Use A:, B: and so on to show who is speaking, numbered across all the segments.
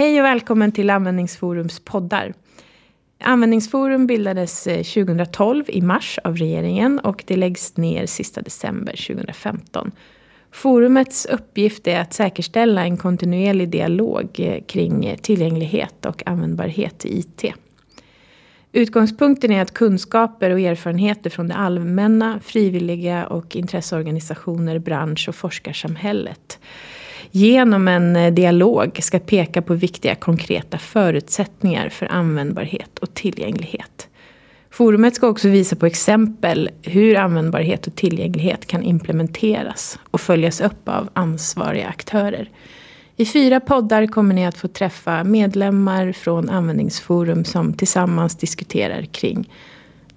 A: Hej och välkommen till Användningsforums poddar. Användningsforum bildades eh, 2012 i mars av regeringen och det läggs ner sista december 2015. Forumets uppgift är att säkerställa en kontinuerlig dialog eh, kring eh, tillgänglighet och användbarhet i IT. Utgångspunkten är att kunskaper och erfarenheter från det allmänna, frivilliga och intresseorganisationer, bransch och forskarsamhället genom en eh, dialog ska peka på viktiga konkreta förutsättningar för användbarhet och tillgänglighet. Forumet ska också visa på exempel hur användbarhet och tillgänglighet kan implementeras och följas upp av ansvariga aktörer. I fyra poddar kommer ni att få träffa medlemmar från Användningsforum som tillsammans diskuterar kring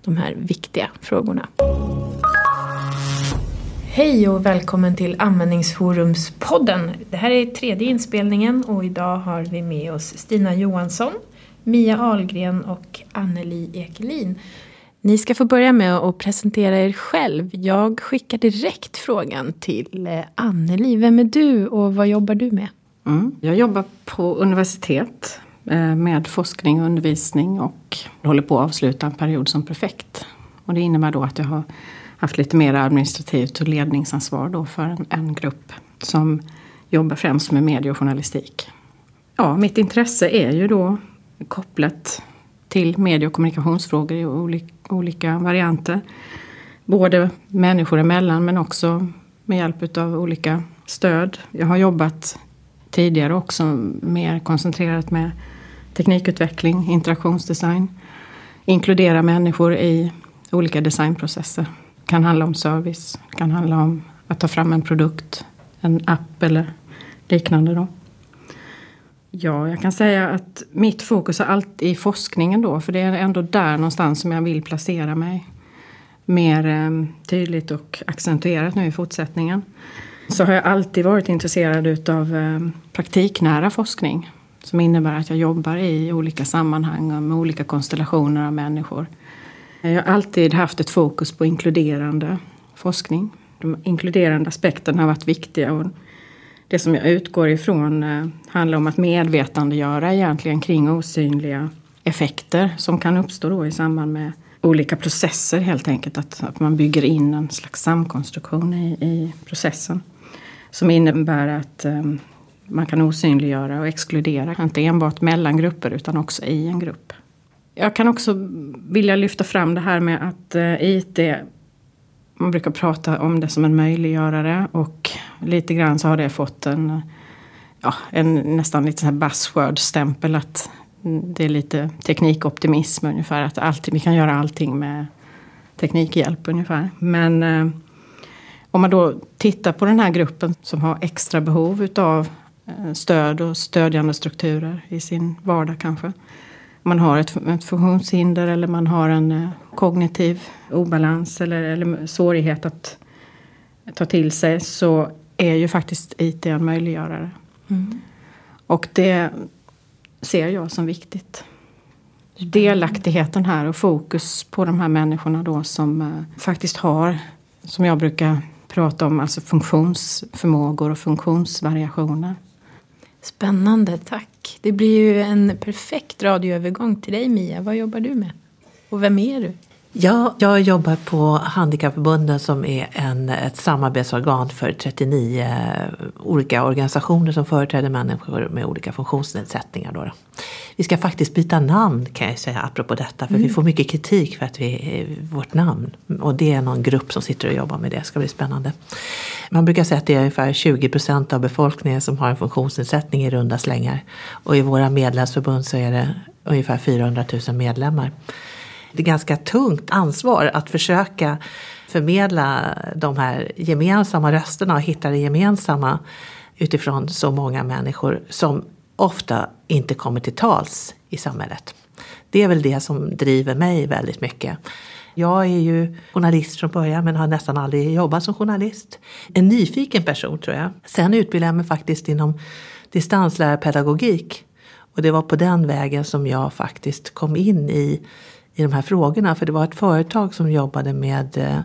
A: de här viktiga frågorna. Hej och välkommen till Användningsforumspodden. Det här är tredje inspelningen och idag har vi med oss Stina Johansson, Mia Ahlgren och Anneli Ekelin. Ni ska få börja med att presentera er själv. Jag skickar direkt frågan till eh, Anneli. Vem är du och vad jobbar du med?
B: Mm. Jag jobbar på universitet eh, med forskning och undervisning och håller på att avsluta en period som prefekt. Och det innebär då att jag har haft lite mer administrativt och ledningsansvar då för en, en grupp som jobbar främst med medie och journalistik. Ja, mitt intresse är ju då kopplat till medie och kommunikationsfrågor i olika, olika varianter. Både människor emellan men också med hjälp av olika stöd. Jag har jobbat tidigare också mer koncentrerat med teknikutveckling, interaktionsdesign. Inkludera människor i olika designprocesser. Det kan handla om service, det kan handla om att ta fram en produkt, en app eller liknande. Då. Ja, jag kan säga att mitt fokus är alltid i forskningen då, för det är ändå där någonstans som jag vill placera mig. Mer eh, tydligt och accentuerat nu i fortsättningen. Så har jag alltid varit intresserad utav eh, praktiknära forskning. Som innebär att jag jobbar i olika sammanhang och med olika konstellationer av människor. Jag har alltid haft ett fokus på inkluderande forskning. De inkluderande aspekterna har varit viktiga. Och det som jag utgår ifrån eh, handlar om att medvetandegöra egentligen kring osynliga effekter som kan uppstå då i samband med olika processer helt enkelt. Att, att man bygger in en slags samkonstruktion i, i processen. Som innebär att um, man kan osynliggöra och exkludera, inte enbart mellan grupper utan också i en grupp. Jag kan också vilja lyfta fram det här med att eh, IT man brukar prata om det som en möjliggörare och lite grann så har det fått en, ja, en nästan lite så här buzzword-stämpel att det är lite teknikoptimism ungefär. Att alltid, vi kan göra allting med teknikhjälp ungefär. Men eh, om man då tittar på den här gruppen som har extra behov utav eh, stöd och stödjande strukturer i sin vardag kanske man har ett, ett funktionshinder eller man har en eh, kognitiv obalans eller, eller svårighet att ta till sig så är ju faktiskt IT en möjliggörare. Mm. Och det ser jag som viktigt. Delaktigheten här och fokus på de här människorna då som eh, faktiskt har, som jag brukar prata om, alltså funktionsförmågor och funktionsvariationer.
A: Spännande, tack. Det blir ju en perfekt radioövergång till dig Mia. Vad jobbar du med? Och vem är du?
C: Ja, jag jobbar på Handikappförbunden som är en, ett samarbetsorgan för 39 olika organisationer som företräder människor med olika funktionsnedsättningar. Då. Vi ska faktiskt byta namn kan jag säga apropå detta för mm. vi får mycket kritik för att vi, vårt namn och det är någon grupp som sitter och jobbar med det, det ska bli spännande. Man brukar säga att det är ungefär 20 procent av befolkningen som har en funktionsnedsättning i runda slängar och i våra medlemsförbund så är det ungefär 400 000 medlemmar det är ganska tungt ansvar att försöka förmedla de här gemensamma rösterna och hitta det gemensamma utifrån så många människor som ofta inte kommer till tals i samhället. Det är väl det som driver mig väldigt mycket. Jag är ju journalist från början men har nästan aldrig jobbat som journalist. En nyfiken person tror jag. Sen utbildade jag mig faktiskt inom distanslärarpedagogik. Och det var på den vägen som jag faktiskt kom in i i de här frågorna. För det var ett företag som jobbade med eh,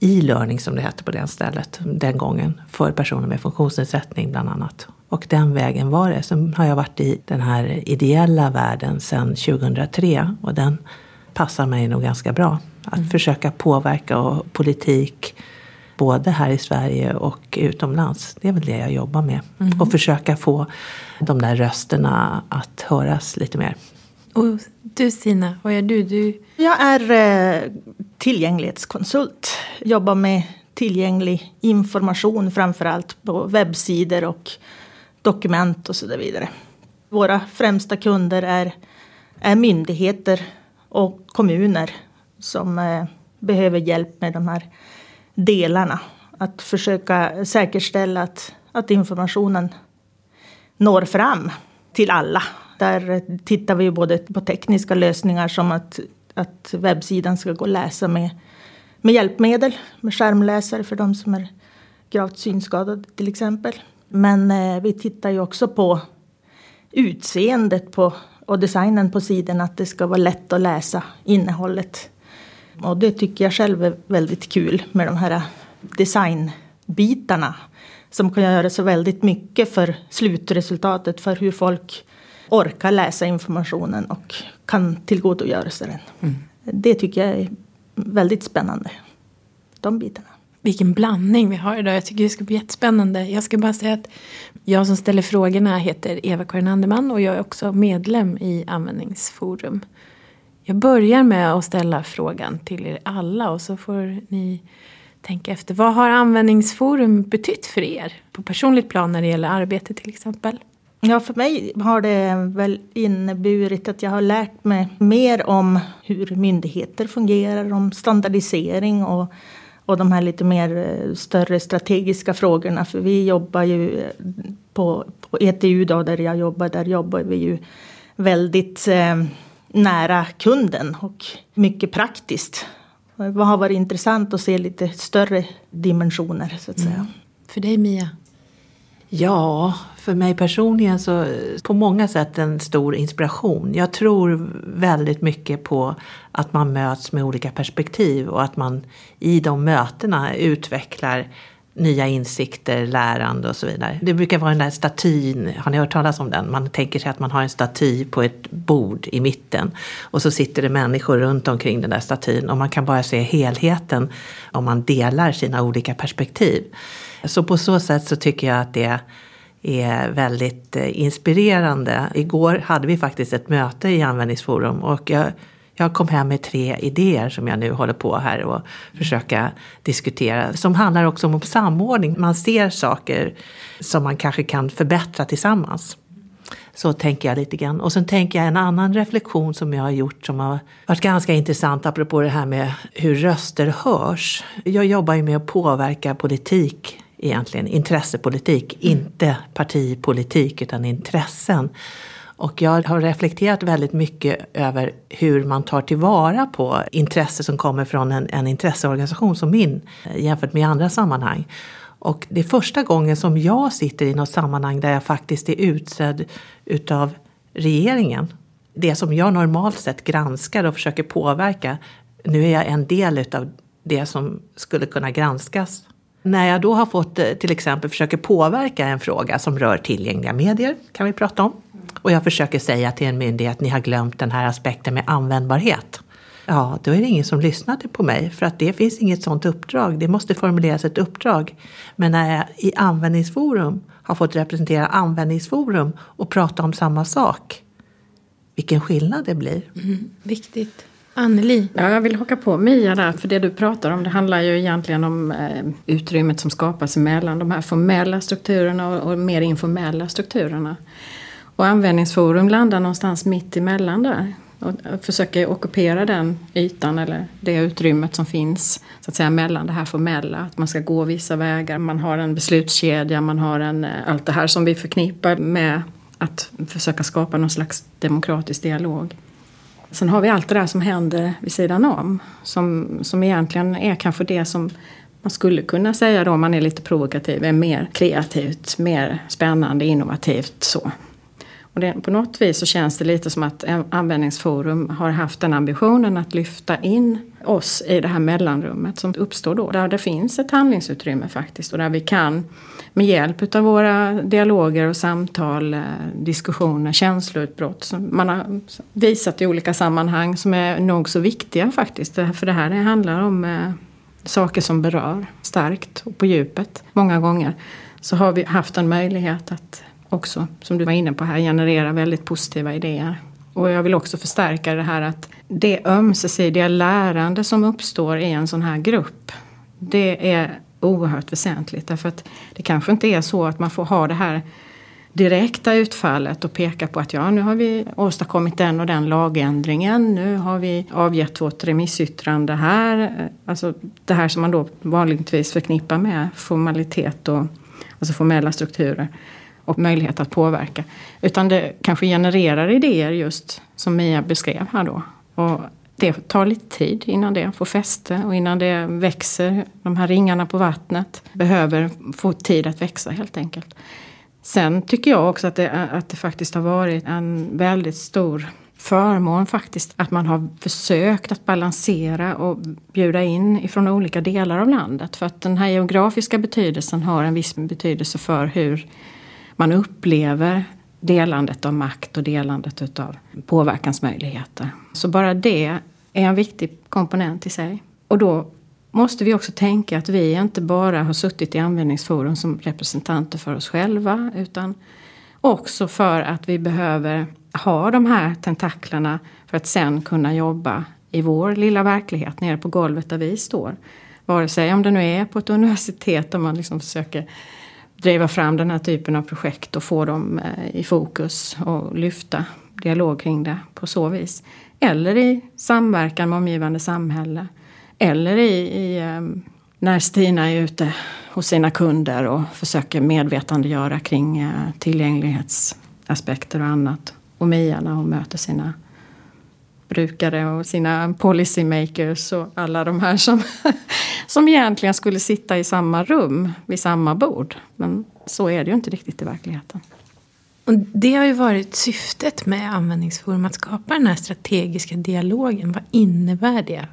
C: e-learning som det hette på det stället den gången för personer med funktionsnedsättning bland annat. Och den vägen var det. Sen har jag varit i den här ideella världen sedan 2003 och den passar mig nog ganska bra. Att mm. försöka påverka och politik både här i Sverige och utomlands. Det är väl det jag jobbar med. Mm. Och försöka få de där rösterna att höras lite mer.
A: Och du Stina, vad gör du? du...
D: Jag är eh, tillgänglighetskonsult. Jobbar med tillgänglig information framförallt på webbsidor och dokument och så vidare. Våra främsta kunder är, är myndigheter och kommuner som eh, behöver hjälp med de här delarna. Att försöka säkerställa att, att informationen når fram till alla. Där tittar vi både på tekniska lösningar som att, att webbsidan ska gå att läsa med, med hjälpmedel, med skärmläsare för de som är gravt synskadade till exempel. Men eh, vi tittar ju också på utseendet på, och designen på sidan, att det ska vara lätt att läsa innehållet. Och det tycker jag själv är väldigt kul med de här designbitarna som kan göra så väldigt mycket för slutresultatet, för hur folk orkar läsa informationen och kan tillgodogöra sig den. Mm. Det tycker jag är väldigt spännande. De bitarna.
A: Vilken blandning vi har idag. Jag tycker det ska bli jättespännande. Jag ska bara säga att jag som ställer frågorna heter Eva-Karin Anderman och jag är också medlem i Användningsforum. Jag börjar med att ställa frågan till er alla och så får ni tänka efter. Vad har Användningsforum betytt för er? På personligt plan när det gäller arbete till exempel.
D: Ja, för mig har det väl inneburit att jag har lärt mig mer om hur myndigheter fungerar, om standardisering och, och de här lite mer eh, större strategiska frågorna. För vi jobbar ju på, på ETU då, där jag jobbar, där jobbar vi ju väldigt eh, nära kunden och mycket praktiskt. Det har varit intressant att se lite större dimensioner så att säga. Mm.
A: För dig Mia?
C: Ja, för mig personligen så på många sätt en stor inspiration. Jag tror väldigt mycket på att man möts med olika perspektiv och att man i de mötena utvecklar nya insikter, lärande och så vidare. Det brukar vara den där statyn, har ni hört talas om den? Man tänker sig att man har en staty på ett bord i mitten och så sitter det människor runt omkring den där statyn och man kan bara se helheten om man delar sina olika perspektiv. Så på så sätt så tycker jag att det är väldigt eh, inspirerande. Igår hade vi faktiskt ett möte i användningsforum och jag jag kom hem med tre idéer som jag nu håller på här och försöka diskutera. Som handlar också om samordning. Man ser saker som man kanske kan förbättra tillsammans. Så tänker jag lite grann. Och sen tänker jag en annan reflektion som jag har gjort som har varit ganska intressant apropå det här med hur röster hörs. Jag jobbar ju med att påverka politik egentligen, intressepolitik, inte partipolitik utan intressen. Och jag har reflekterat väldigt mycket över hur man tar tillvara på intresse som kommer från en, en intresseorganisation som min eh, jämfört med andra sammanhang. Och det är första gången som jag sitter i något sammanhang där jag faktiskt är utsedd utav regeringen. Det som jag normalt sett granskar och försöker påverka. Nu är jag en del utav det som skulle kunna granskas. När jag då har fått eh, till exempel försöker påverka en fråga som rör tillgängliga medier, kan vi prata om och jag försöker säga till en myndighet ni har glömt den här aspekten med användbarhet. Ja, då är det ingen som lyssnade på mig för att det finns inget sådant uppdrag. Det måste formuleras ett uppdrag. Men när jag i användningsforum har fått representera användningsforum och prata om samma sak. Vilken skillnad det blir.
A: Mm, viktigt. Anneli?
B: Ja, jag vill haka på Mia där, för det du pratar om det handlar ju egentligen om eh, utrymmet som skapas mellan de här formella strukturerna och, och mer informella strukturerna. Och användningsforum landar någonstans mitt emellan där och försöker ockupera den ytan eller det utrymmet som finns så att säga mellan det här formella, att man ska gå vissa vägar, man har en beslutskedja, man har en, eh, allt det här som vi förknippar med att försöka skapa någon slags demokratisk dialog. Sen har vi allt det där som händer vid sidan om som, som egentligen är kanske det som man skulle kunna säga då om man är lite provokativ är mer kreativt, mer spännande, innovativt så. Och det, på något vis så känns det lite som att Användningsforum har haft den ambitionen att lyfta in oss i det här mellanrummet som uppstår då. Där det finns ett handlingsutrymme faktiskt och där vi kan med hjälp av våra dialoger och samtal, eh, diskussioner, känsloutbrott som man har visat i olika sammanhang som är nog så viktiga faktiskt. Eh, för det här det handlar om eh, saker som berör starkt och på djupet många gånger. Så har vi haft en möjlighet att också, som du var inne på här, generera väldigt positiva idéer. Och jag vill också förstärka det här att det ömsesidiga lärande som uppstår i en sån här grupp, det är oerhört väsentligt. Därför att det kanske inte är så att man får ha det här direkta utfallet och peka på att ja, nu har vi åstadkommit den och den lagändringen. Nu har vi avgett vårt remissyttrande här. Alltså det här som man då vanligtvis förknippar med formalitet och alltså formella strukturer och möjlighet att påverka. Utan det kanske genererar idéer just som Mia beskrev här då. Och det tar lite tid innan det får fäste och innan det växer. De här ringarna på vattnet behöver få tid att växa helt enkelt. Sen tycker jag också att det, att det faktiskt har varit en väldigt stor förmån faktiskt att man har försökt att balansera och bjuda in ifrån olika delar av landet. För att den här geografiska betydelsen har en viss betydelse för hur man upplever delandet av makt och delandet av påverkansmöjligheter. Så bara det är en viktig komponent i sig. Och då måste vi också tänka att vi inte bara har suttit i användningsforum som representanter för oss själva utan också för att vi behöver ha de här tentaklerna för att sen kunna jobba i vår lilla verklighet nere på golvet där vi står. Vare sig om det nu är på ett universitet där man liksom försöker driva fram den här typen av projekt och få dem eh, i fokus och lyfta dialog kring det på så vis. Eller i samverkan med omgivande samhälle. Eller i, i eh, när Stina är ute hos sina kunder och försöker medvetandegöra kring eh, tillgänglighetsaspekter och annat. Och Mia när hon möter sina brukare och sina policymakers och alla de här som, som egentligen skulle sitta i samma rum vid samma bord. Men så är det ju inte riktigt i verkligheten.
A: Och det har ju varit syftet med användningsforum, att skapa den här strategiska dialogen. Vad innebär det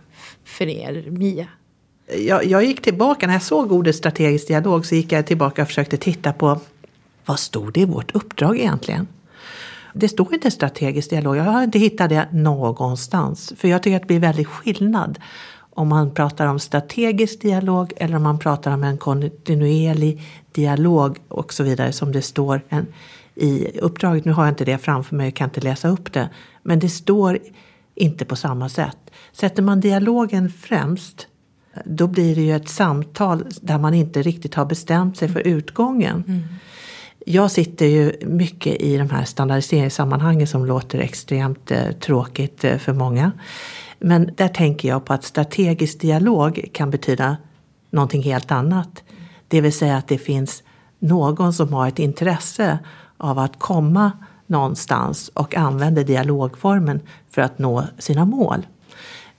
A: för er, Mia?
C: Jag, jag gick tillbaka, när jag såg ordet strategisk dialog så gick jag tillbaka och försökte titta på vad stod det i vårt uppdrag egentligen? Det står inte strategisk dialog, jag har inte hittat det någonstans. För jag tycker att det blir väldigt skillnad om man pratar om strategisk dialog eller om man pratar om en kontinuerlig dialog och så vidare som det står en, i uppdraget. Nu har jag inte det framför mig, jag kan inte läsa upp det. Men det står inte på samma sätt. Sätter man dialogen främst då blir det ju ett samtal där man inte riktigt har bestämt sig för utgången. Mm. Jag sitter ju mycket i de här standardiseringssammanhangen som låter extremt eh, tråkigt eh, för många. Men där tänker jag på att strategisk dialog kan betyda någonting helt annat. Det vill säga att det finns någon som har ett intresse av att komma någonstans och använder dialogformen för att nå sina mål.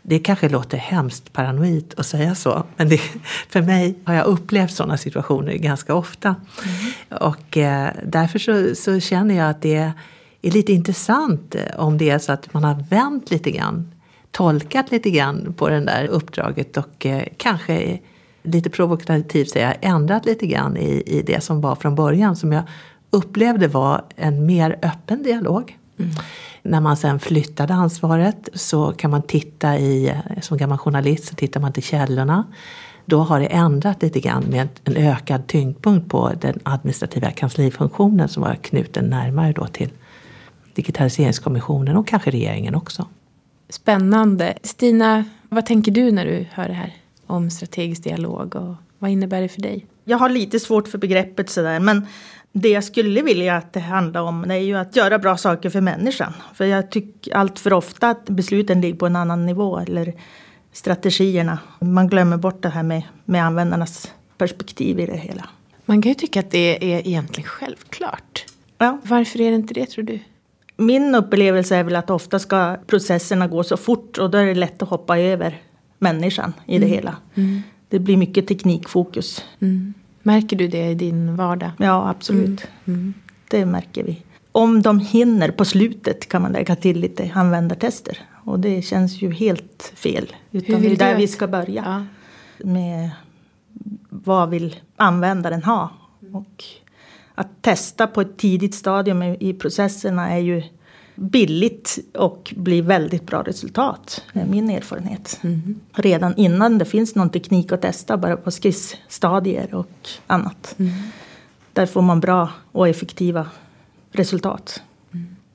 C: Det kanske låter hemskt paranoid att säga så, men det, för mig har jag upplevt sådana situationer ganska ofta. Mm. Och eh, därför så, så, känner jag att det är lite intressant om det är så att man har vänt lite grann, tolkat lite grann på det där uppdraget och eh, kanske lite provokativt säga ändrat lite grann i, i det som var från början som jag upplevde var en mer öppen dialog. Mm. När man sen flyttade ansvaret så kan man titta i, som gammal journalist så tittar man till källorna. Då har det ändrat lite grann med en ökad tyngdpunkt på den administrativa kanslifunktionen som var knuten närmare då till Digitaliseringskommissionen och kanske regeringen också.
A: Spännande. Stina, vad tänker du när du hör det här om strategisk dialog och vad innebär det för dig?
D: Jag har lite svårt för begreppet sådär men det jag skulle vilja att det handlar om det är ju att göra bra saker för människan. För jag tycker allt för ofta att besluten ligger på en annan nivå eller strategierna. Man glömmer bort det här med, med användarnas perspektiv i det hela.
A: Man kan ju tycka att det är egentligen självklart.
D: Ja.
A: Varför är det inte det tror du?
D: Min upplevelse är väl att ofta ska processerna gå så fort och då är det lätt att hoppa över människan i det mm. hela. Mm. Det blir mycket teknikfokus.
A: Mm. Märker du det i din vardag?
D: Ja, absolut. Mm. Mm. Det märker vi. om de hinner på slutet kan man lägga till lite användartester. Och det känns ju helt fel. Utan det är där vi ska börja. Ja. Med vad vill användaren ha? Och att testa på ett tidigt stadium i processerna är ju billigt och blir väldigt bra resultat. Det är min erfarenhet. Mm. Redan innan det finns någon teknik att testa, bara på skissstadier och annat. Mm. Där får man bra och effektiva resultat.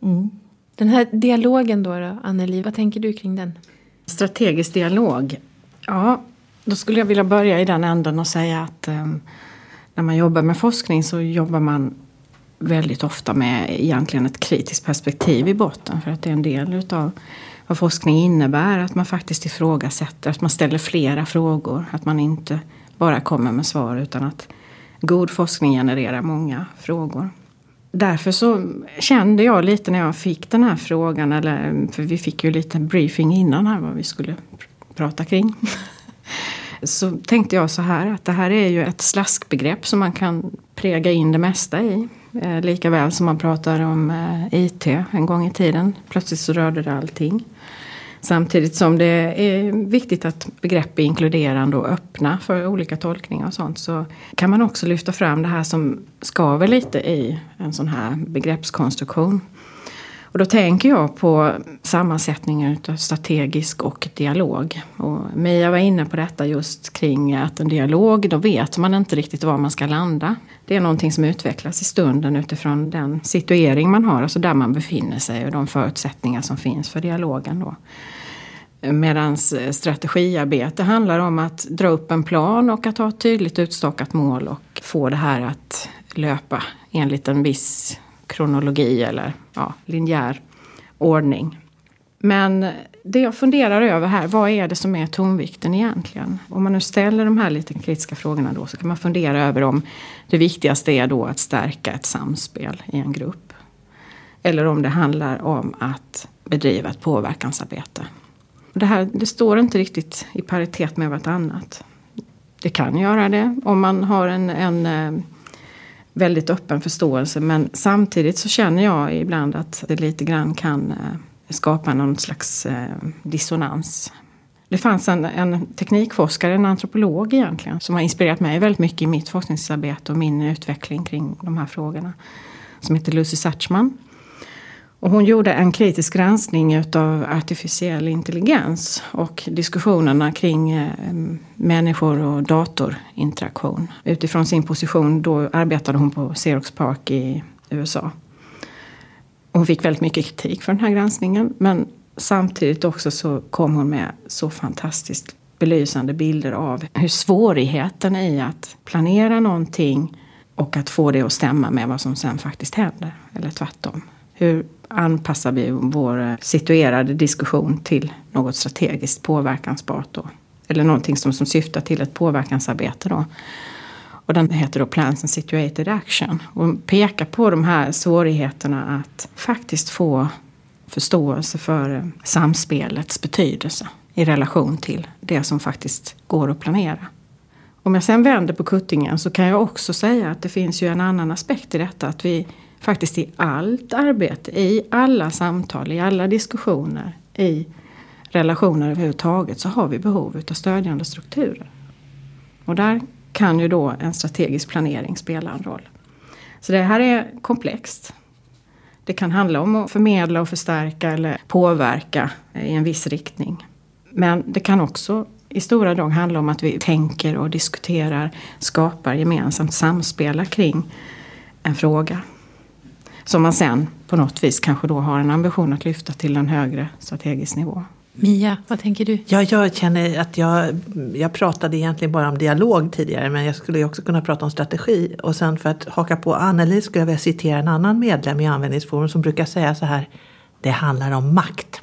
A: Mm. Den här dialogen då, då Anneli, vad tänker du kring den?
B: Strategisk dialog. Ja, då skulle jag vilja börja i den änden och säga att um, när man jobbar med forskning så jobbar man väldigt ofta med egentligen ett kritiskt perspektiv i botten. För att det är en del utav vad forskning innebär. Att man faktiskt ifrågasätter, att man ställer flera frågor. Att man inte bara kommer med svar utan att god forskning genererar många frågor. Därför så kände jag lite när jag fick den här frågan, eller, för vi fick ju lite briefing innan här vad vi skulle prata kring. Så tänkte jag så här att det här är ju ett slaskbegrepp som man kan präga in det mesta i. Eh, lika väl som man pratar om eh, IT en gång i tiden. Plötsligt så rörde det allting. Samtidigt som det är viktigt att begrepp är inkluderande och öppna för olika tolkningar och sånt så kan man också lyfta fram det här som skaver lite i en sån här begreppskonstruktion. Och då tänker jag på sammansättningen av strategisk och dialog. Och Mia var inne på detta just kring att en dialog, då vet man inte riktigt var man ska landa. Det är någonting som utvecklas i stunden utifrån den situering man har, alltså där man befinner sig och de förutsättningar som finns för dialogen. Då. Medan eh, strategiarbete handlar om att dra upp en plan och att ha ett tydligt utstakat mål och få det här att löpa enligt en viss kronologi eller ja, linjär ordning. Men det jag funderar över här, vad är det som är tonvikten egentligen? Om man nu ställer de här lite kritiska frågorna då så kan man fundera över om det viktigaste är då att stärka ett samspel i en grupp. Eller om det handlar om att bedriva ett påverkansarbete. Det här det står inte riktigt i paritet med vartannat. Det kan göra det om man har en, en eh, väldigt öppen förståelse. Men samtidigt så känner jag ibland att det lite grann kan eh, skapa någon slags eh, dissonans. Det fanns en, en teknikforskare, en antropolog egentligen, som har inspirerat mig väldigt mycket i mitt forskningsarbete och min utveckling kring de här frågorna. Som heter Lucy Satchman. Och hon gjorde en kritisk granskning utav artificiell intelligens och diskussionerna kring eh, människor och datorinteraktion. Utifrån sin position, då arbetade hon på Xerox Park i USA. Hon fick väldigt mycket kritik för den här granskningen men samtidigt också så kom hon med så fantastiskt belysande bilder av hur svårigheten i att planera någonting och att få det att stämma med vad som sen faktiskt händer. Eller tvärtom. Hur anpassar vi vår eh, situerade diskussion till något strategiskt påverkansbart då? Eller någonting som, som syftar till ett påverkansarbete då. Och den heter då Plans and Situated Action. Och pekar på de här svårigheterna att faktiskt få förståelse för eh, samspelets betydelse i relation till det som faktiskt går att planera. Om jag sen vänder på kuttingen så kan jag också säga att det finns ju en annan aspekt i detta. Att vi faktiskt i allt arbete, i alla samtal, i alla diskussioner, i relationer överhuvudtaget så har vi behov av stödjande strukturer. Och där kan ju då en strategisk planering spela en roll. Så det här är komplext. Det kan handla om att förmedla och förstärka eller påverka i en viss riktning. Men det kan också i stora drag handla om att vi tänker och diskuterar, skapar gemensamt, samspelar kring en fråga. Som man sen på något vis kanske då har en ambition att lyfta till en högre strategisk nivå.
A: Mia, vad tänker du?
C: Ja, jag känner att jag, jag pratade egentligen bara om dialog tidigare men jag skulle också kunna prata om strategi. Och sen för att haka på Anneli skulle jag vilja citera en annan medlem i Användningsforum som brukar säga så här. Det handlar om makt.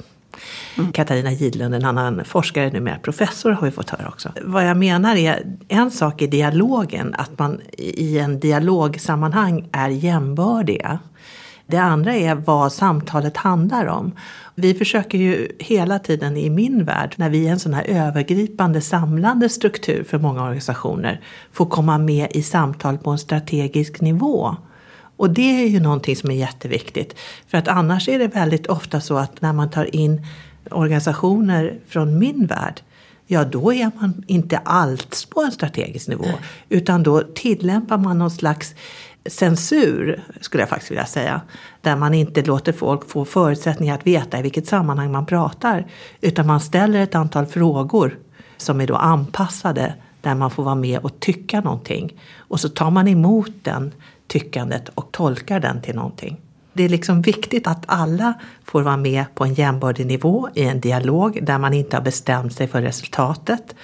C: Mm. Katarina Gidlund, en annan forskare, numera professor, har vi fått höra också. Vad jag menar är, en sak är dialogen, att man i en dialogsammanhang är jämbördiga. Det andra är vad samtalet handlar om. Vi försöker ju hela tiden i min värld, när vi är en sån här övergripande samlande struktur för många organisationer, få komma med i samtal på en strategisk nivå. Och det är ju någonting som är jätteviktigt. För att annars är det väldigt ofta så att när man tar in organisationer från min värld ja då är man inte alls på en strategisk nivå. Utan då tillämpar man någon slags censur, skulle jag faktiskt vilja säga. Där man inte låter folk få förutsättningar att veta i vilket sammanhang man pratar. Utan man ställer ett antal frågor som är då anpassade där man får vara med och tycka någonting. Och så tar man emot den tyckandet och tolkar den till någonting. Det är liksom viktigt att alla får vara med på en jämbördig nivå i en dialog där man inte har bestämt sig för resultatet.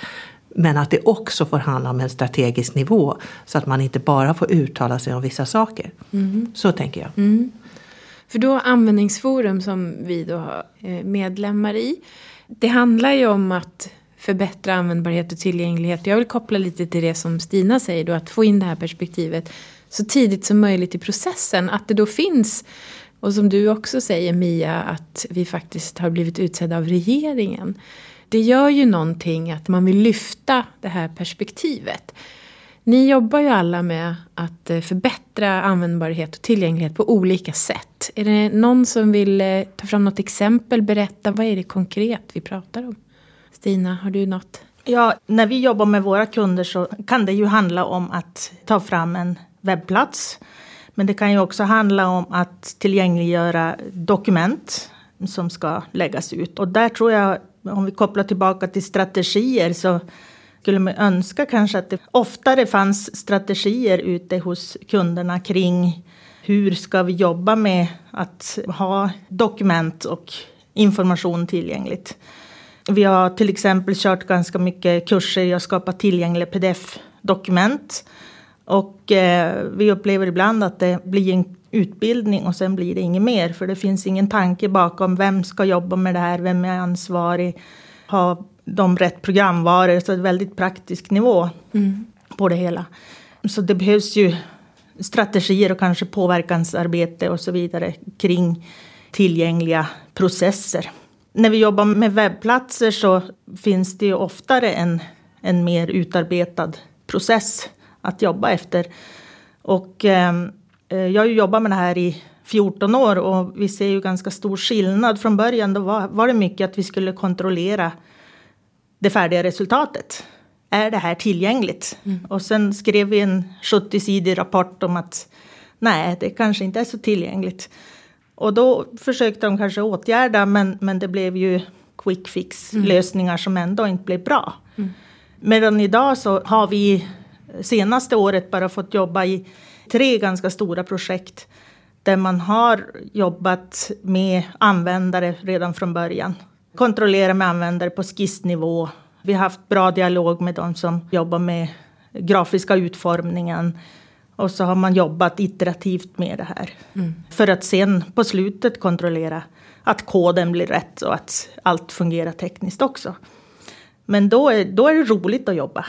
C: Men att det också får handla om en strategisk nivå så att man inte bara får uttala sig om vissa saker. Mm. Så tänker jag. Mm.
A: För då användningsforum som vi då har eh, medlemmar i. Det handlar ju om att förbättra användbarhet och tillgänglighet. Jag vill koppla lite till det som Stina säger då, att få in det här perspektivet så tidigt som möjligt i processen. Att det då finns, och som du också säger Mia, att vi faktiskt har blivit utsedda av regeringen. Det gör ju någonting att man vill lyfta det här perspektivet. Ni jobbar ju alla med att eh, förbättra användbarhet och tillgänglighet på olika sätt. Är det någon som vill eh, ta fram något exempel, berätta vad är det konkret vi pratar om? Stina, har du något?
D: Ja, när vi jobbar med våra kunder så kan det ju handla om att ta fram en webbplats. Men det kan ju också handla om att tillgängliggöra dokument som ska läggas ut. Och där tror jag, om vi kopplar tillbaka till strategier, så skulle man önska kanske att det oftare fanns strategier ute hos kunderna kring hur ska vi jobba med att ha dokument och information tillgängligt. Vi har till exempel kört ganska mycket kurser i att skapa tillgängliga pdf-dokument och eh, vi upplever ibland att det blir en utbildning och sen blir det inget mer. För det finns ingen tanke bakom vem ska jobba med det här, vem är ansvarig, har de rätt programvaror. Så det är väldigt praktisk nivå mm. på det hela. Så det behövs ju strategier och kanske påverkansarbete och så vidare kring tillgängliga processer. När vi jobbar med webbplatser så finns det ju oftare en, en mer utarbetad process att jobba efter. Och eh, jag har ju jobbat med det här i 14 år och vi ser ju ganska stor skillnad. Från början då var, var det mycket att vi skulle kontrollera det färdiga resultatet. Är det här tillgängligt? Mm. Och sen skrev vi en 70-sidig rapport om att nej, det kanske inte är så tillgängligt. Och då försökte de kanske åtgärda, men, men det blev ju quick fix lösningar mm. som ändå inte blev bra. Mm. Medan idag så har vi senaste året bara fått jobba i tre ganska stora projekt där man har jobbat med användare redan från början. Kontrollera med användare på skissnivå. Vi har haft bra dialog med de som jobbar med grafiska utformningen. Och så har man jobbat iterativt med det här. Mm. För att sen på slutet kontrollera att koden blir rätt och att allt fungerar tekniskt också. Men då är, då är det roligt att jobba.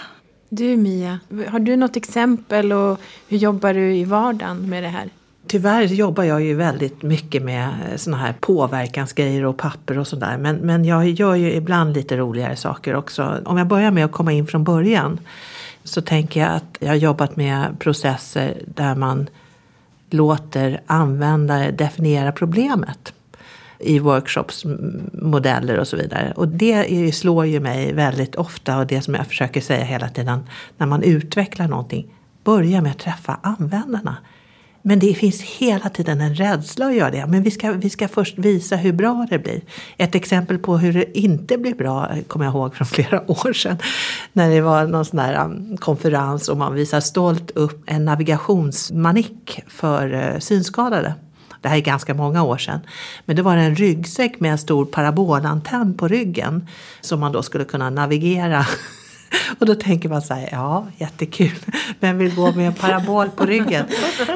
A: Du Mia, har du något exempel och hur jobbar du i vardagen med det här?
C: Tyvärr jobbar jag ju väldigt mycket med eh, såna här påverkansgrejer och papper och sådär. Men, men jag gör ju ibland lite roligare saker också. Om jag börjar med att komma in från början så tänker jag att jag har jobbat med processer där man låter användare definiera problemet i workshops, modeller och så vidare. Och det slår ju mig väldigt ofta och det som jag försöker säga hela tiden när man utvecklar någonting. Börja med att träffa användarna. Men det finns hela tiden en rädsla att göra det. Men vi ska, vi ska först visa hur bra det blir. Ett exempel på hur det inte blir bra kommer jag ihåg från flera år sedan. När det var någon sån här um, konferens och man visar stolt upp en navigationsmanick för eh, synskadade. Det här är ganska många år sedan. Men det var en ryggsäck med en stor parabolantenn på ryggen. Som man då skulle kunna navigera och då tänker man så här, ja jättekul, vem vill gå med en parabol på ryggen?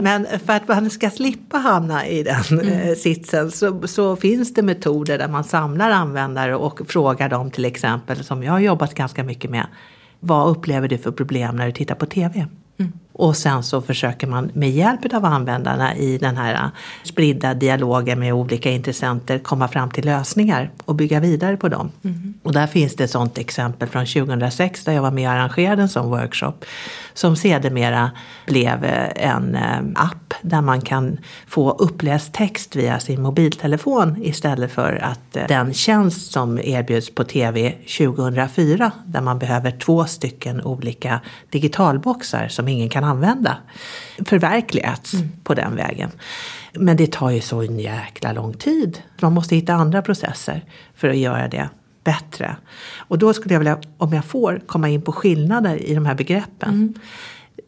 C: Men för att man ska slippa hamna i den mm. Eh, sitsen så, så, finns det metoder där man samlar användare och frågar dem till exempel, som jag har jobbat ganska mycket med, vad upplever du för problem när du tittar på TV? Mm. Och sen så försöker man med hjälp av användarna i den här spridda dialogen med olika intressenter komma fram till lösningar och bygga vidare på dem. Mm. Och där finns det ett sådant exempel från 2006 där jag var med och arrangerade en sån workshop som sedermera blev eh, en eh, app där man kan få uppläst text via sin mobiltelefon istället för att den tjänst som erbjuds på TV 2004 där man behöver två stycken olika digitalboxar som ingen kan använda förverkligats mm. på den vägen. Men det tar ju så en jäkla lång tid. Man måste hitta andra processer för att göra det bättre. Och då skulle jag vilja, om jag får, komma in på skillnader i de här begreppen. Mm.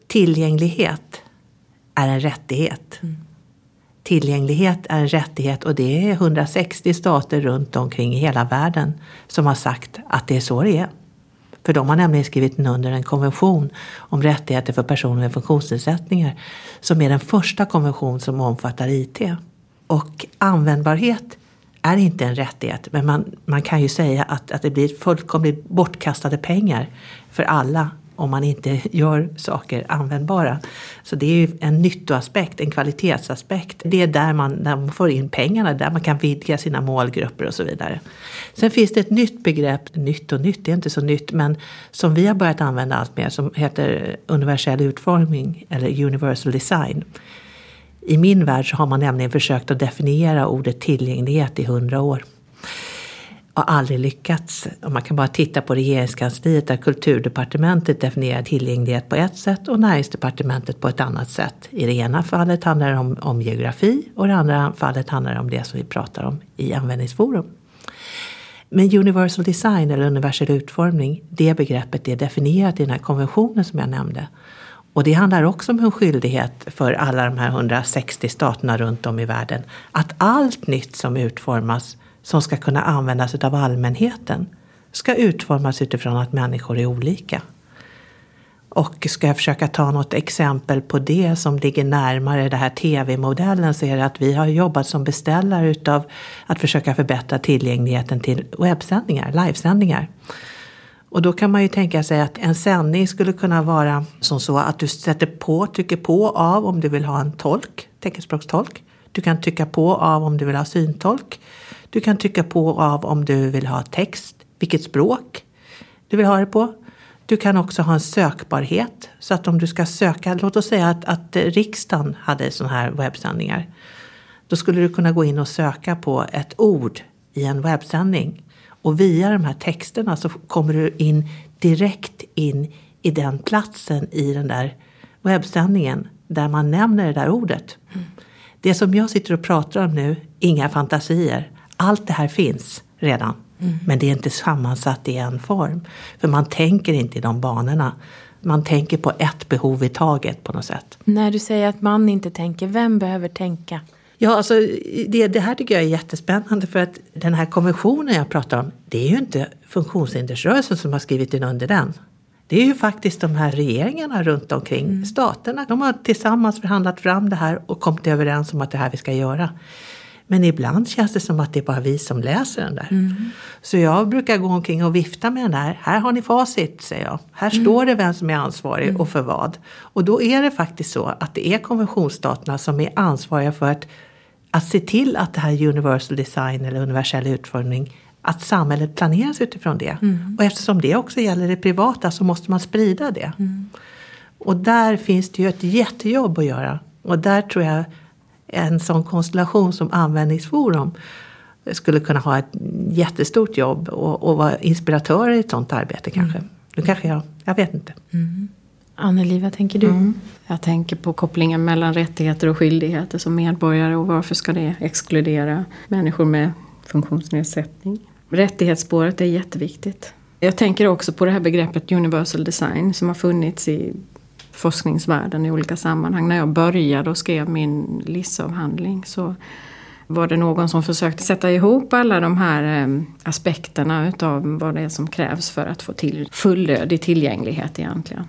C: Tillgänglighet är en rättighet. Mm. Tillgänglighet är en rättighet och det är 160 stater runt omkring i hela världen som har sagt att det är så det är. För de har nämligen skrivit under en konvention om rättigheter för personer med funktionsnedsättningar som är den första konvention som omfattar IT. Och användbarhet är inte en rättighet men man, man kan ju säga att, att det blir fullkomligt bortkastade pengar för alla om man inte gör saker användbara. Så det är ju en nyttoaspekt, en kvalitetsaspekt. Det är där man, där man får in pengarna, där man kan vidga sina målgrupper och så vidare. Sen finns det ett nytt begrepp, nytt och nytt, det är inte så nytt, men som vi har börjat använda allt mer som heter universell utformning eller universal design. I min värld så har man nämligen försökt att definiera ordet tillgänglighet i hundra år har aldrig lyckats. Och man kan bara titta på regeringskansliet där kulturdepartementet definierar tillgänglighet på ett sätt och näringsdepartementet på ett annat sätt. I det ena fallet handlar det om, om geografi och i det andra fallet handlar det om det som vi pratar om i användningsforum. Men universal design eller universell utformning, det begreppet är definierat i den här konventionen som jag nämnde. Och det handlar också om en skyldighet för alla de här 160 staterna runt om i världen att allt nytt som utformas som ska kunna användas av allmänheten ska utformas utifrån att människor är olika. Och ska jag försöka ta något exempel på det som ligger närmare den här tv-modellen så är det att vi har jobbat som beställare utav att försöka förbättra tillgängligheten till webbsändningar, livesändningar. Och då kan man ju tänka sig att en sändning skulle kunna vara som så att du sätter på, trycker på av om du vill ha en tolk, teckenspråkstolk. Du kan trycka på av om du vill ha syntolk. Du kan trycka på av om du vill ha text, vilket språk du vill ha det på. Du kan också ha en sökbarhet så att om du ska söka, låt oss säga att, att riksdagen hade sådana här webbsändningar. Då skulle du kunna gå in och söka på ett ord i en webbsändning. Och via de här texterna så kommer du in direkt in i den platsen i den där webbsändningen där man nämner det där ordet. Mm. Det som jag sitter och pratar om nu, inga fantasier, allt det här finns redan. Mm. Men det är inte sammansatt i en form. För man tänker inte i de banorna. Man tänker på ett behov i taget på något sätt.
A: När du säger att man inte tänker, vem behöver tänka?
C: Ja, alltså, det, det här tycker jag är jättespännande för att den här konventionen jag pratar om, det är ju inte funktionshindersrörelsen som har skrivit in under den. Det är ju faktiskt de här regeringarna runt omkring mm. staterna. De har tillsammans förhandlat fram det här och kommit överens om att det här vi ska göra. Men ibland känns det som att det är bara vi som läser den där. Mm. Så jag brukar gå omkring och vifta med den där. Här har ni facit, säger jag. Här mm. står det vem som är ansvarig mm. och för vad. Och då är det faktiskt så att det är konventionsstaterna som är ansvariga för att, att se till att det här universal design eller universell utformning att samhället planeras utifrån det. Mm. Och eftersom det också gäller det privata så måste man sprida det. Mm. Och där finns det ju ett jättejobb att göra. Och där tror jag en sån konstellation som användningsforum skulle kunna ha ett jättestort jobb och, och vara inspiratörer i ett sånt arbete kanske. Mm. Nu kanske jag, jag vet inte.
A: Mm. Anneli, vad tänker du? Mm.
B: Jag tänker på kopplingen mellan rättigheter och skyldigheter som medborgare och varför ska det exkludera människor med funktionsnedsättning? Rättighetsspåret är jätteviktigt. Jag tänker också på det här begreppet universal design som har funnits i forskningsvärlden i olika sammanhang. När jag började och skrev min LIS-avhandling så var det någon som försökte sätta ihop alla de här eh, aspekterna utav vad det är som krävs för att få till fullödig tillgänglighet egentligen.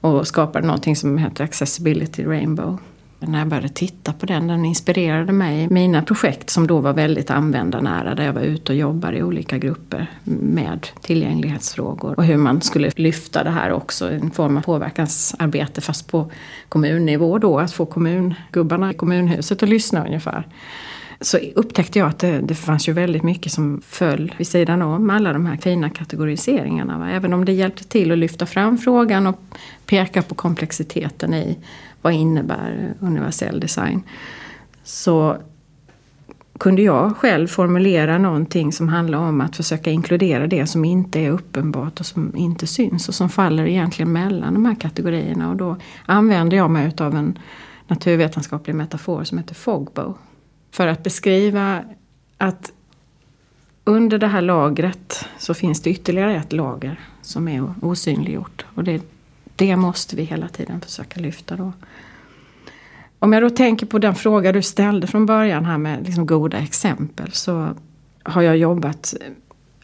B: Och skapade någonting som heter Accessibility Rainbow. När jag började titta på den, den inspirerade mig i mina projekt som då var väldigt användarnära. Där jag var ute och jobbade i olika grupper med tillgänglighetsfrågor. Och hur man skulle lyfta det här också, en form av påverkansarbete fast på kommunnivå då. Att få kommungubbarna i kommunhuset att lyssna ungefär så upptäckte jag att det, det fanns ju väldigt mycket som föll vid sidan om alla de här fina kategoriseringarna. Va? Även om det hjälpte till att lyfta fram frågan och peka på komplexiteten i vad innebär universell design. Så kunde jag själv formulera någonting som handlar om att försöka inkludera det som inte är uppenbart och som inte syns och som faller egentligen mellan de här kategorierna. Och då använder jag mig av en naturvetenskaplig metafor som heter fogbow för att beskriva att under det här lagret så finns det ytterligare ett lager som är osynliggjort. Och det, det måste vi hela tiden försöka lyfta då. Om jag då tänker på den fråga du ställde från början här med liksom goda exempel så har jag jobbat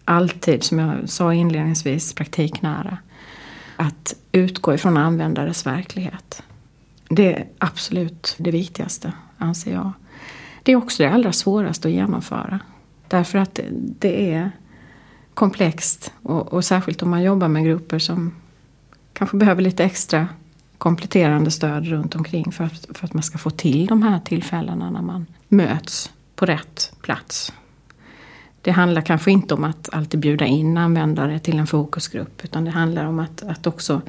B: alltid, som jag sa inledningsvis, praktiknära. Att utgå ifrån användares verklighet. Det är absolut det viktigaste, anser jag. Det är också det allra svåraste att genomföra. Därför att det är komplext och, och särskilt om man jobbar med grupper som kanske behöver lite extra kompletterande stöd runt omkring för att, för att man ska få till de här tillfällena när man möts på rätt plats. Det handlar kanske inte om att alltid bjuda in användare till en fokusgrupp utan det handlar om att, att också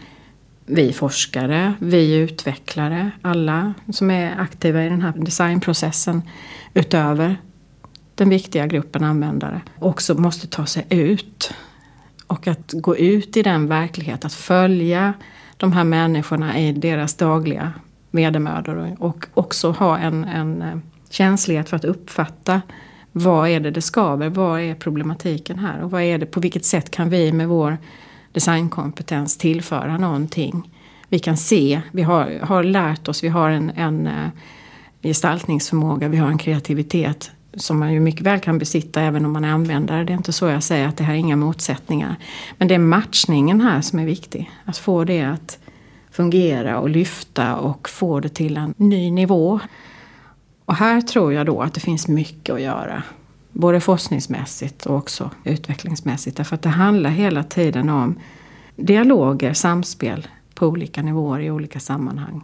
B: vi forskare, vi utvecklare, alla som är aktiva i den här designprocessen utöver den viktiga gruppen användare också måste ta sig ut. Och att gå ut i den verklighet, att följa de här människorna i deras dagliga vedermödor och också ha en, en eh, känslighet för att uppfatta vad är det det skaver, vad är problematiken här och vad är det, på vilket sätt kan vi med vår designkompetens tillföra någonting. Vi kan se, vi har, har lärt oss, vi har en, en eh, gestaltningsförmåga, vi har en kreativitet som man ju mycket väl kan besitta även om man är användare. Det är inte så jag säger att det här är inga motsättningar. Men det är matchningen här som är viktig. Att få det att fungera och lyfta och få det till en ny nivå. Och här tror jag då att det finns mycket att göra. Både forskningsmässigt och också utvecklingsmässigt. Därför att det handlar hela tiden om dialoger, samspel på olika nivåer i olika sammanhang.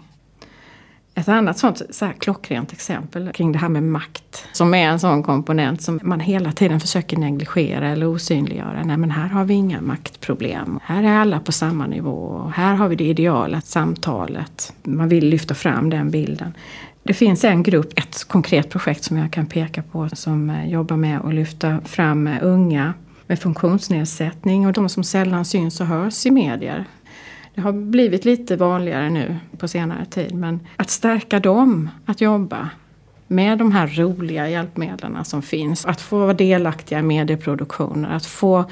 B: Ett annat sånt så här, klockrent exempel kring det här med makt. Som är en sån komponent som man hela tiden försöker negligera eller osynliggöra. Nej men här har vi inga maktproblem. Här är alla på samma nivå. Här har vi det ideala samtalet. Man vill lyfta fram den bilden. Det finns en grupp, ett konkret projekt som jag kan peka på som jobbar med att lyfta fram unga med funktionsnedsättning och de som sällan syns och hörs i medier. Det har blivit lite vanligare nu på senare tid men att stärka dem att jobba med de här roliga hjälpmedlen som finns. Att få vara delaktiga i medieproduktioner, att få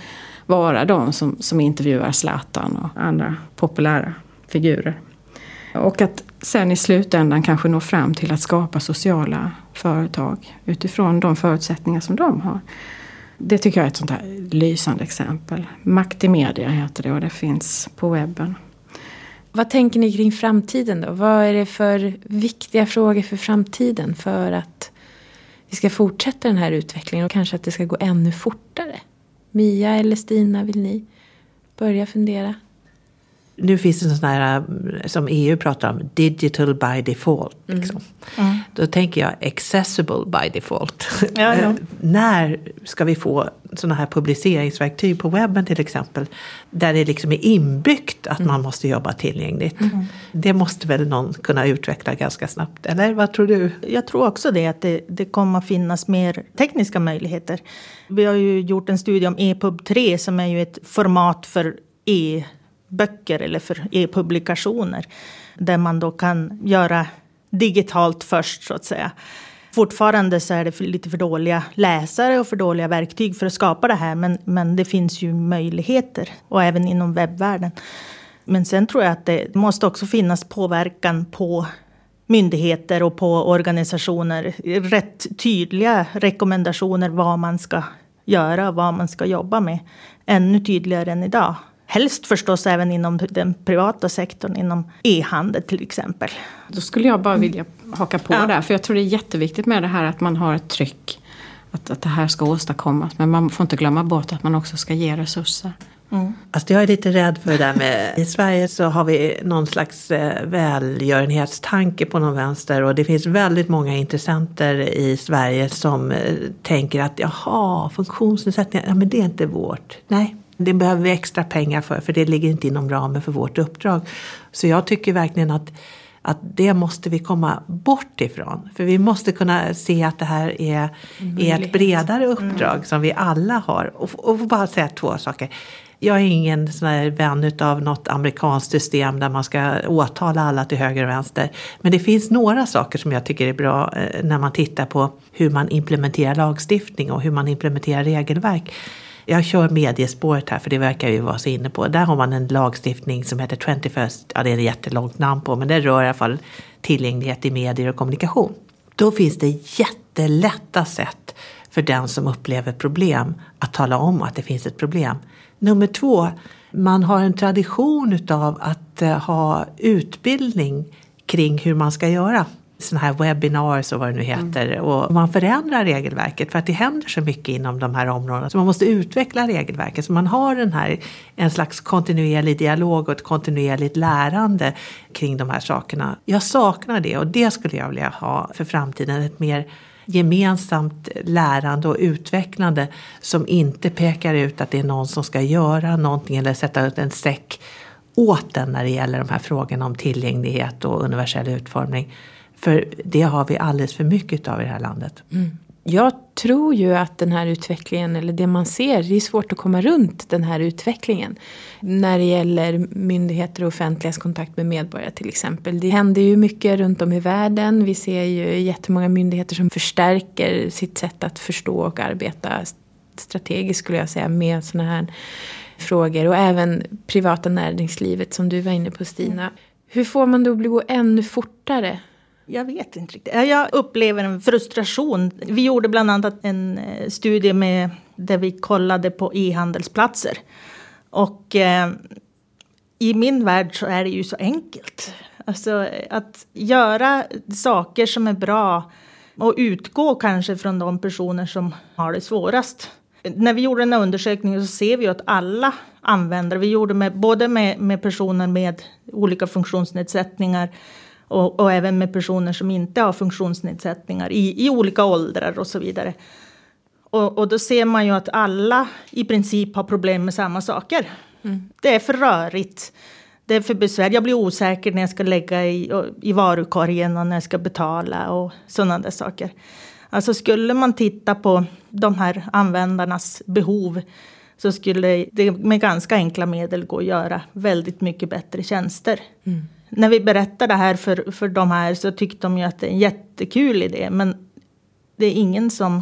B: vara de som, som intervjuar Zlatan och andra populära figurer. Och att sen i slutändan kanske nå fram till att skapa sociala företag utifrån de förutsättningar som de har. Det tycker jag är ett sånt här lysande exempel. Makt i media heter det och det finns på webben.
A: Vad tänker ni kring framtiden då? Vad är det för viktiga frågor för framtiden för att vi ska fortsätta den här utvecklingen och kanske att det ska gå ännu fortare? Mia eller Stina, vill ni börja fundera?
C: Nu finns det sån här som EU pratar om, digital by default. Mm. Liksom. Mm. Mm. Då tänker jag accessible by default. Ja, ja. När ska vi få sådana här publiceringsverktyg på webben till exempel, där det liksom är inbyggt att mm. man måste jobba tillgängligt. Mm. Det måste väl någon kunna utveckla ganska snabbt, eller vad tror du?
D: Jag tror också det, att det, det kommer att finnas mer tekniska möjligheter. Vi har ju gjort en studie om EPUB 3 som är ju ett format för e böcker eller för e-publikationer. Där man då kan göra digitalt först så att säga. Fortfarande så är det för, lite för dåliga läsare och för dåliga verktyg för att skapa det här. Men, men det finns ju möjligheter och även inom webbvärlden. Men sen tror jag att det måste också finnas påverkan på myndigheter och på organisationer. Rätt tydliga rekommendationer vad man ska göra och vad man ska jobba med. Ännu tydligare än idag. Helst förstås även inom den privata sektorn, inom e-handel till exempel.
B: Då skulle jag bara vilja haka på
D: Ja.
B: där, för jag tror det är jätteviktigt med det här att man har ett tryck. Att, att det här ska åstadkommas, men man får inte glömma bort att man också ska ge resurser.
C: Alltså jag är lite rädd för det där med, i Sverige så har vi någon slags eh, välgörenhetstanke på någon vänster och det finns väldigt många intressenter i Sverige som eh, tänker att jaha, funktionsnedsättningar, ja men det är inte vårt. Nej, det behöver vi extra pengar för, för det ligger inte inom ramen för vårt uppdrag. Så jag tycker verkligen att att det måste vi komma bort ifrån. För vi måste kunna se att det här är, är ett bredare uppdrag som vi alla har. Och, och bara säga två saker. Jag är ingen sån här vän av något amerikanskt system där man ska åtala alla till höger och vänster. Men det finns några saker som jag tycker är bra eh, när man tittar på hur man implementerar lagstiftning och hur man implementerar regelverk. Jag kör mediespåret här för det verkar vi vara så inne på. Där har man en lagstiftning som heter 21st, ja det är ett jättelångt namn på, men det rör i alla fall tillgänglighet i medier och kommunikation. Då finns det jättelätta sätt för den som upplever problem att tala om att det finns ett problem. Nummer två, man har en tradition utav att eh, ha utbildning kring hur man ska göra sådana här webinars och vad det nu heter. Och man förändrar regelverket för att det händer så mycket inom de här områdena. Så man måste utveckla regelverket. Så man har den här, en slags kontinuerlig dialog och ett kontinuerligt lärande kring de här sakerna. Jag saknar det och det skulle jag vilja ha för framtiden. Ett mer gemensamt lärande och utvecklande som inte pekar ut att det är någon som ska göra någonting eller sätta ut en säck åt den när det gäller de här frågorna om tillgänglighet och universell utformning. För det har vi alldeles för mycket av i det här landet.
A: Jag tror ju att den här utvecklingen, eller det man ser, det är svårt att komma runt den här utvecklingen. När det gäller myndigheter och offentligas kontakt med medborgare till exempel. Det händer ju mycket runt om i världen. Vi ser ju jättemånga myndigheter som förstärker sitt sätt att förstå och arbeta strategiskt skulle jag säga med sådana här frågor. Och även privata näringslivet som du var inne på Stina. Hur får man det att gå ännu fortare?
D: Jag vet inte riktigt. Jag upplever en frustration. Vi gjorde bland annat en eh, studie med, där vi kollade på e-handelsplatser. Och eh, i min värld så är det ju så enkelt. Alltså att göra saker som är bra och utgå kanske från de personer som har det svårast. När vi gjorde den här undersökningen så ser vi att alla användare, vi gjorde med, både med, med personer med olika funktionsnedsättningar och, och, även med personer som inte har funktionsnedsättningar i, i olika åldrar och så vidare. Och, och, då ser man ju att alla i princip har problem med samma saker. Mm. Det är för rörigt. Det är för besvärligt. Jag blir osäker när jag ska lägga i, i varukorgen och när jag ska betala och sådana där saker. Alltså skulle man titta på de här användarnas behov så skulle det med ganska enkla medel gå att göra väldigt mycket bättre tjänster. Mm när vi berättar det här för, för de här så tyckte de ju att det är en jättekul idé. Men det är ingen som,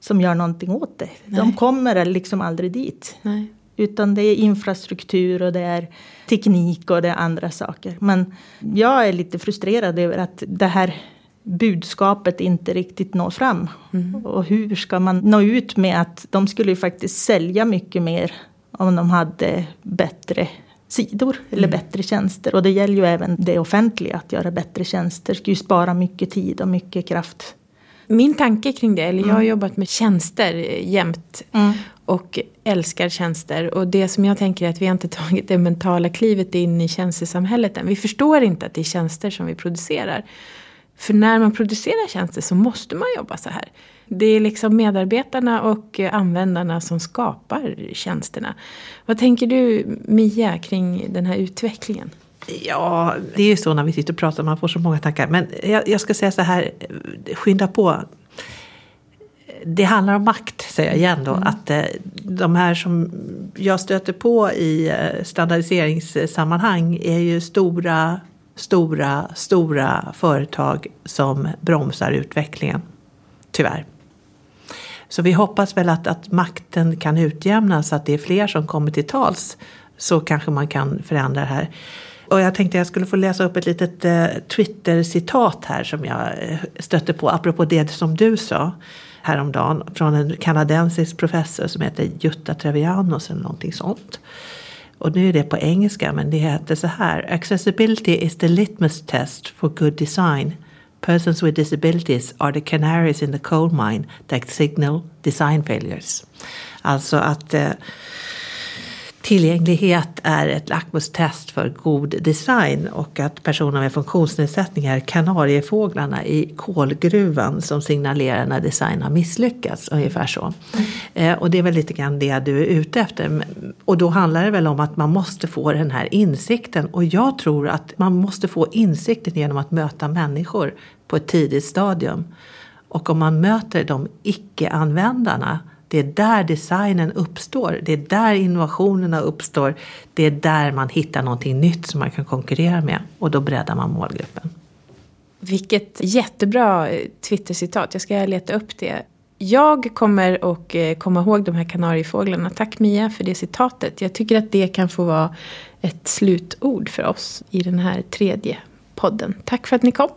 D: som gör någonting åt det. Nej. De kommer liksom aldrig dit.
A: Nej.
D: Utan det är infrastruktur och det är teknik och det är andra saker. Men jag är lite frustrerad över att det här budskapet inte riktigt når fram. Mm. Och hur ska man nå ut med att de skulle ju faktiskt sälja mycket mer om de hade bättre sidor eller mm. bättre tjänster. Och det gäller ju även det offentliga att göra bättre tjänster. Det ska ju spara mycket tid och mycket kraft.
A: Min tanke kring det, eller jag har mm. jobbat med tjänster jämt
D: mm.
A: och älskar tjänster. Och det som jag tänker är att vi har inte tagit det mentala klivet in i tjänstesamhället än. Vi förstår inte att det är tjänster som vi producerar. För när man producerar tjänster så måste man jobba så här. Det är liksom medarbetarna och användarna som skapar tjänsterna. Vad tänker du Mia kring den här utvecklingen?
C: Ja, det är ju så när vi sitter och pratar, man får så många tankar. Men jag, jag ska säga så här, skynda på. Det handlar om makt, säger jag igen då. Mm. Att eh, de här som jag stöter på i eh, standardiseringssammanhang är ju stora, stora, stora företag som bromsar utvecklingen. Tyvärr. Så vi hoppas väl att, att makten kan utjämnas, så att det är fler som kommer till tals. Så kanske man kan förändra det här. Och jag tänkte jag skulle få läsa upp ett litet eh, Twitter-citat här som jag eh, stötte på, apropå det som du sa häromdagen, från en kanadensisk professor som heter Jutta Trevianos eller någonting sånt. Och nu är det på engelska men det heter så här. Accessibility is the litmus test for good design. Persons with disabilities are the canaries in the coal mine that signal design failures. Alltså att eh, tillgänglighet är ett lackmustest för god design och att personer med funktionsnedsättningar är kanariefåglarna i kolgruvan som signalerar när design har misslyckats. Ungefär så. Mm. och det är väl lite grann det du är ute efter. Och då handlar det väl om att man måste få den här insikten. Och jag tror att man måste få insikten genom att möta människor på ett tidigt stadium. Och om man möter de icke-användarna det är där designen uppstår. Det är där innovationerna uppstår. Det är där man hittar någonting nytt som man kan konkurrera med. Och då breddar man målgruppen.
A: Vilket jättebra eh, Twitter-citat. Jag ska leta upp det. Jag kommer att eh, komma ihåg de här kanariefåglarna. Tack Mia för det citatet. Jag tycker att det kan få vara ett slutord för oss i den här tredje podden. Tack för att ni kom.